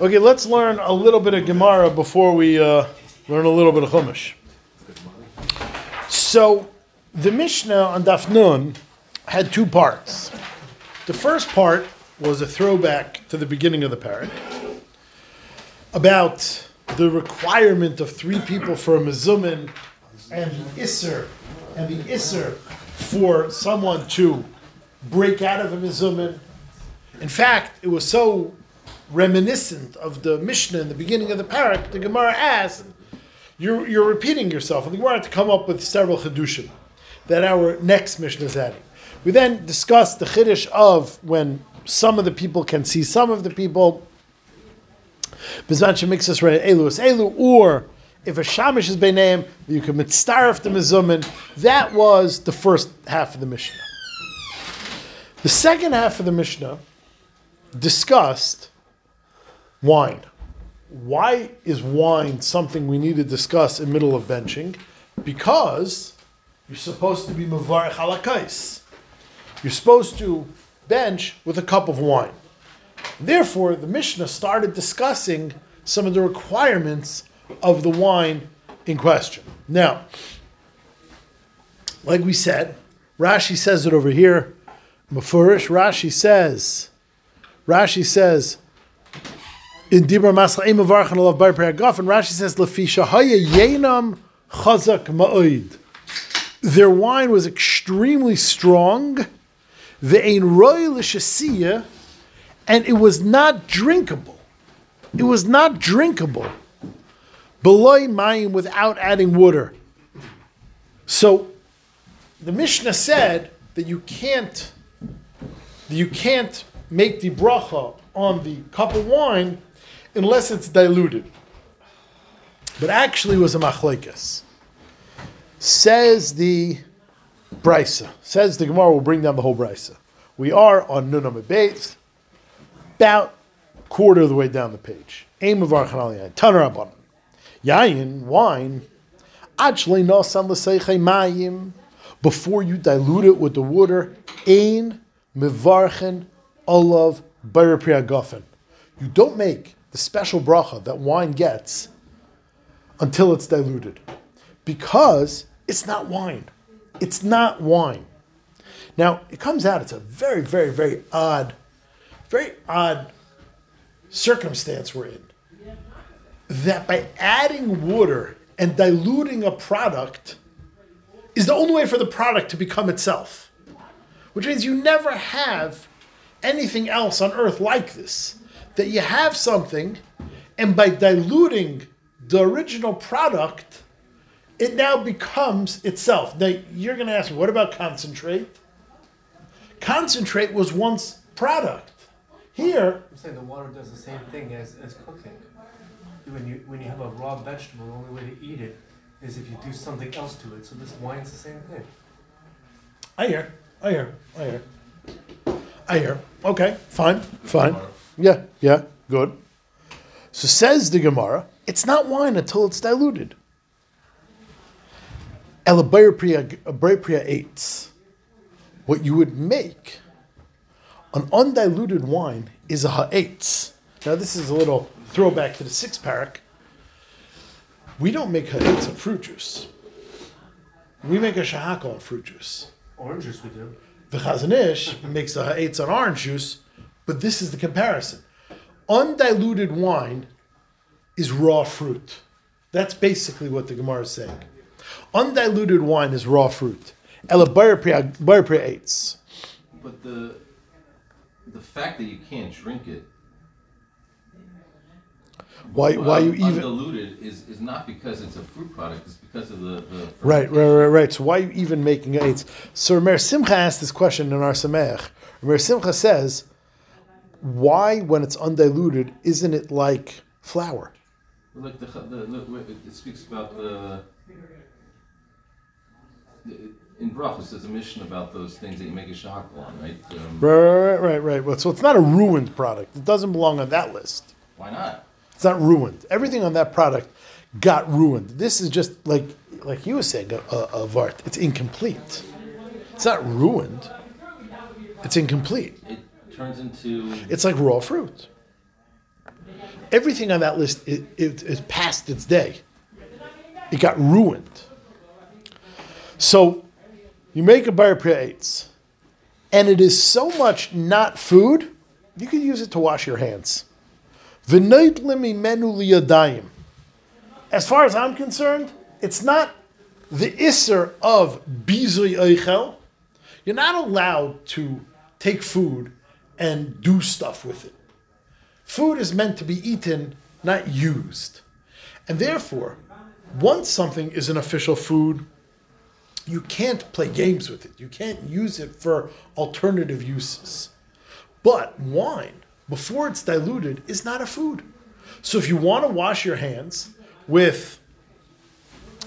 Okay, let's learn a little bit of Gemara before we uh, learn a little bit of Chumash. So, the Mishnah on Daf Nun had two parts. The first part was a throwback to the beginning of the parak about the requirement of three people for a mezumin and the isser and the isser for someone to break out of a mezumin. In fact, it was so reminiscent of the Mishnah in the beginning of the parak. The Gemara asked, "You're, you're repeating yourself," and the Gemara had to come up with several chiddushim that our next Mishnah is adding. We then discussed the chiddush of when some of the people can see some of the people. Bizman makes us right elu is elu, or if a shamish is name, you can mitzaref the mezumin. That was the first half of the Mishnah. The second half of the Mishnah discussed wine. Why is wine something we need to discuss in middle of benching? Because you're supposed to be mavarech halakais. You're supposed to bench with a cup of wine. Therefore, the Mishnah started discussing some of the requirements of the wine in question. Now, like we said, Rashi says it over here. Mafurish, Rashi says, Rashi says, in Dibra Masla Imavarchan Alav Bar Peragaf, and Rashi says, Lafisha Haya Yenam Chazak Ma'oid. Their wine was extremely strong the ein royal and it was not drinkable. It was not drinkable. Below mayim without adding water. So the Mishnah said that you can't you can't make the bracha on the cup of wine unless it's diluted. But actually it was a machlekes. Says the brisa. Says the Gemara will bring down the whole brisa. We are on Nunam Beis, about quarter of the way down the page. Aim of Archanal Yain. Tanarabon. Yain, wine, actually nosan l'seichei mayim, before you dilute it with the water, ein mivarchen olav bayrapriagafen. You don't make the special bracha that wine gets until it's diluted. Because it's not wine. It's not wine. Now, it comes out, it's a very, very, very odd, very odd circumstance we're in. That by adding water and diluting a product is the only way for the product to become itself. Which means you never have anything else on earth like this. That you have something, and by diluting the original product, it now becomes itself. Now, you're going to ask me, what about concentrate? Concentrate was once product. Here, I'm saying the water does the same thing as, as cooking. When you when you have a raw vegetable, the only way to eat it is if you do something else to it. So this wine's the same thing. I hear, I hear, I hear, I hear. Okay, fine, fine. Yeah, yeah, good. So says the Gemara, it's not wine until it's diluted. Elabayr uh, eights. What you would make an undiluted wine is a ha'etz. Now this is a little throwback to the six parak. We don't make ha'etz of fruit juice. We make a shahakal on fruit juice. Orange juice we do. The Chazon Ish makes a ha'etz on orange juice, but this is the comparison. Undiluted wine is raw fruit. That's basically what the Gemara is saying. Undiluted wine is raw fruit. But the the fact that you can't drink it. Why? Why you even undiluted is, is not because it's a fruit product. It's because of the, the right, right, right, right. So why are you even making eitz? So Rameir Simcha asked this question in Ohr Sameach. Rameir Simcha says, why, when it's undiluted, isn't it like flour? Like the, the, it speaks about the in brachos there's a mission about those things that you make a shahakal on, right? Um, right, right, right, right. Well, so it's not a ruined product. It doesn't belong on that list. Why not? It's not ruined. Everything on that product got ruined. This is just like like you were saying, a, a, a. It's incomplete. It's not ruined. It's incomplete. It turns into. It's like raw fruit. everything on that list is it, it, past its day. It got ruined. So you make a bar eitz, and it is so much not food, you can use it to wash your hands. As far as I'm concerned, it's not the isser of bizui eichel. You're not allowed to take food and do stuff with it. Food is meant to be eaten, not used. And therefore, once something is an official food, you can't play games with it. You can't use it for alternative uses. But wine, before it's diluted, is not a food. So if you want to wash your hands with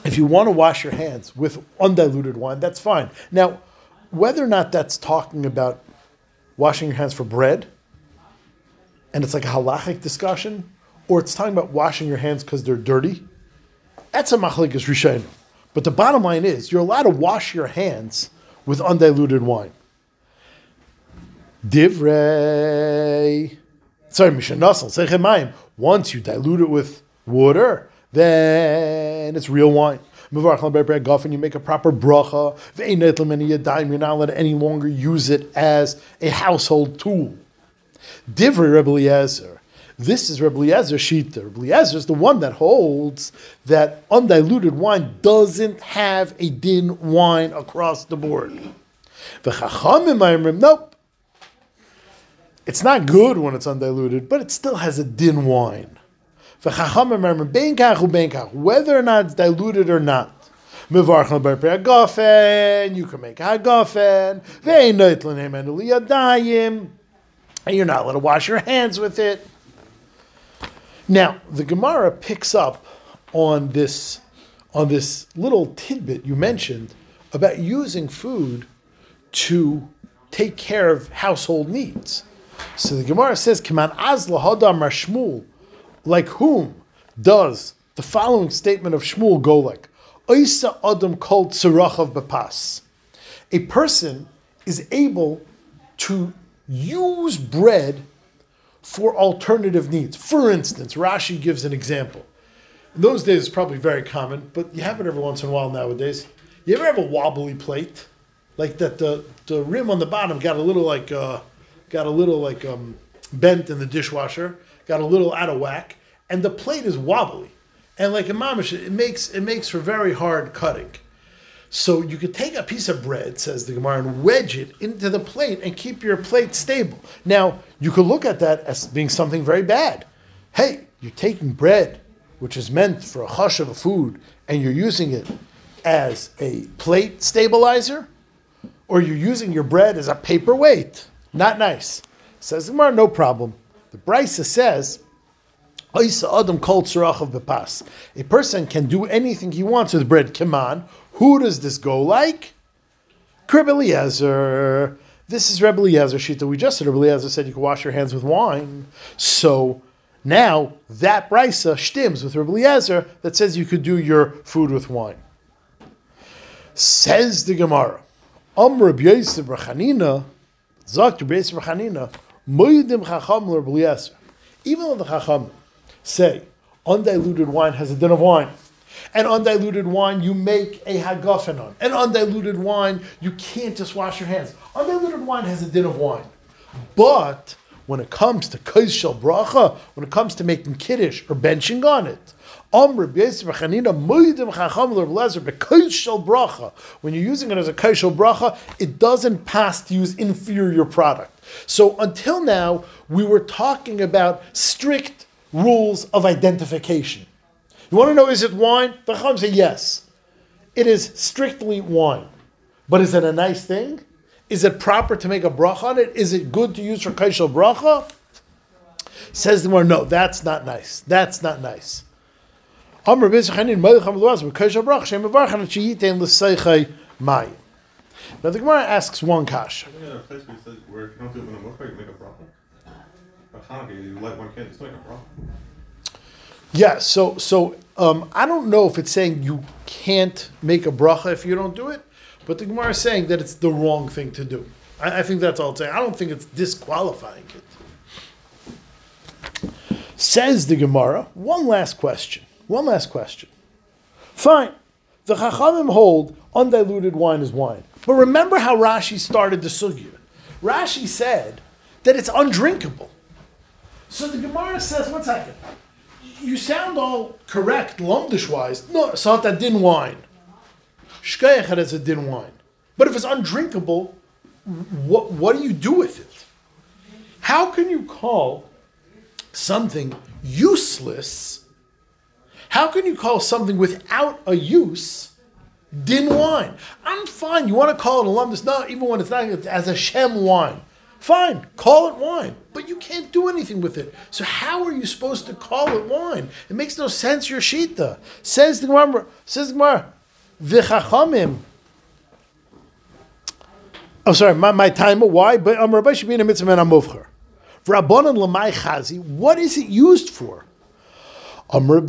if you want to wash your hands with undiluted wine, that's fine. Now, whether or not that's talking about washing your hands for bread, and it's like a halachic discussion, or it's talking about washing your hands because they're dirty, that's a machlekes rishayim. But the bottom line is, you're allowed to wash your hands with undiluted wine. Divrei. Sorry, Mishanasal. Once you dilute it with water, then it's real wine. And you make a proper bracha. You're not allowed to any longer use it as a household tool. Divrei Rebbe Eliezer. This is Rebbe Eliezer Shita. Rebbe Eliezer is the one that holds that undiluted wine doesn't have a din wine across the board. The Chachamim nope. It's not good when it's undiluted, but it still has a din wine. Whether or not it's diluted or not. You can make a hagafen, and you're not allowed to wash your hands with it. Now, the Gemara picks up on this, on this little tidbit you mentioned about using food to take care of household needs. So the Gemara says, "Kaman azla hadar Shmuel, like whom does the following statement of Shmuel go like? Oisa adam called tzarachav bepas. A person is able to use bread for alternative needs. For instance, Rashi gives an example. In those days, it's probably very common, but you have it every once in a while nowadays. You ever have a wobbly plate, like that? The the rim on the bottom got a little like uh, got a little like um, bent in the dishwasher, got a little out of whack, and the plate is wobbly, and like a mamish, it makes it makes for very hard cutting. So you could take a piece of bread, says the Gemara, and wedge it into the plate and keep your plate stable. Now, you could look at that as being something very bad. Hey, you're taking bread, which is meant for a hush of a food, and you're using it as a plate stabilizer, or you're using your bread as a paperweight. Not nice. Says the Gemara, no problem. The Brisa says, a person can do anything he wants with bread. Kiman, who does this go like? Krib Eliezer. This is Rebbe Eliezer Shita. We just said Rebbe Eliezer said you can wash your hands with wine. So now that brisa stims with Rebbe Eliezer that says you could do your food with wine. Says the Gemara, Am Rebbe Yosef Zak Rebbe Yosef Rachanina, Moedim Chacham. Even though the Chacham say undiluted wine has a din of wine, and undiluted wine you make a hagafen on. And undiluted wine, you can't just wash your hands. Undiluted wine has a din of wine. But when it comes to kaishel bracha, when it comes to making kiddush or benching on it, when you're using it as a kaishel bracha, it doesn't pass to use inferior product. So until now, we were talking about strict rules of identification. You want to know, is it wine? The Chacham say yes. It is strictly wine. But is it a nice thing? Is it proper to make a bracha on it? Is it good to use for kaishal bracha? Says the more, no, that's not nice. That's not nice. Now the Gemara asks one kash. Yeah, so so um, I don't know if it's saying you can't make a bracha if you don't do it, but the Gemara is saying that it's the wrong thing to do. I, I think that's all it's saying. I don't think it's disqualifying it. Says the Gemara. One last question. One last question. Fine. The Chachamim hold undiluted wine is wine. But remember how Rashi started the sugya. Rashi said that it's undrinkable. So the Gemara says, one second. You sound all correct, lumdish wise. No, that din wine. Shkayach is a din wine. But if it's undrinkable, what, what do you do with it? How can you call something useless? How can you call something without a use din wine? I'm fine. You want to call it a lumdus? No, even when it's not as a shem wine. Fine, call it wine, but you can't do anything with it. So how are you supposed to call it wine? It makes no sense. Your shita says the Gemara. Says the Gemara, v'chachamim. Oh, sorry, my, my time. Why? But um, Rabbi should be in a mitzvah and. What is it used for? Amr.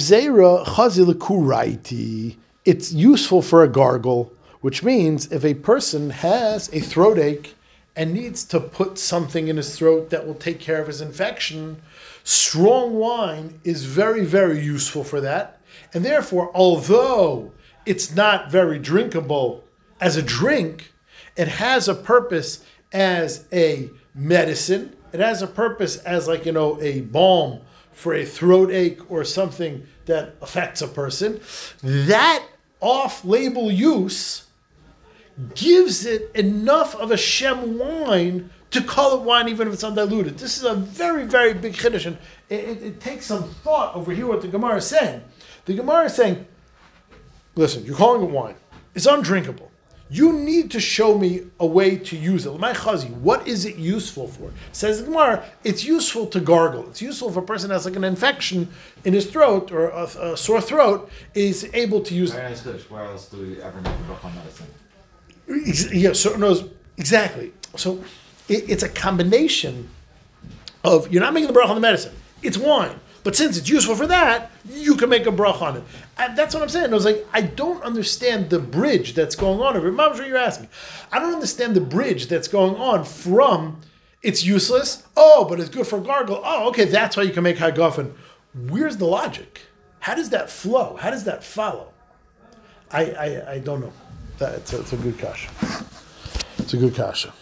It's useful for a gargle, which means if a person has a throat ache and needs to put something in his throat that will take care of his infection, strong wine is very, very useful for that. And therefore, although it's not very drinkable as a drink, it has a purpose as a medicine. It has a purpose as, like, you know, a balm for a throat ache or something that affects a person. That off label use gives it enough of a Shem wine to call it wine even if it's undiluted. This is a very, very big chiddush, and it, it, it, takes some thought over here what the Gemara is saying. The Gemara is saying, listen, you're calling it wine. It's undrinkable. You need to show me a way to use it. My chazi, what is it useful for? Says the Gemara, it's useful to gargle. It's useful if a person has like an infection in his throat or a, a sore throat, is able to use it. Where else do we ever make a on medicine? Yeah, so knows exactly. So it, it's a combination of you're not making the bracha on the medicine. It's wine, but since it's useful for that, you can make a bracha on it. And that's what I'm saying. I was like, I don't understand the bridge that's going on over. I'm sure you're asking. I don't understand the bridge that's going on from it's useless. Oh, but it's good for gargle. Oh, okay, that's why you can make hagafen. Where's the logic? How does that flow? How does that follow? I, I, I don't know. It's, a, it's a good kasha. It's a good kasha.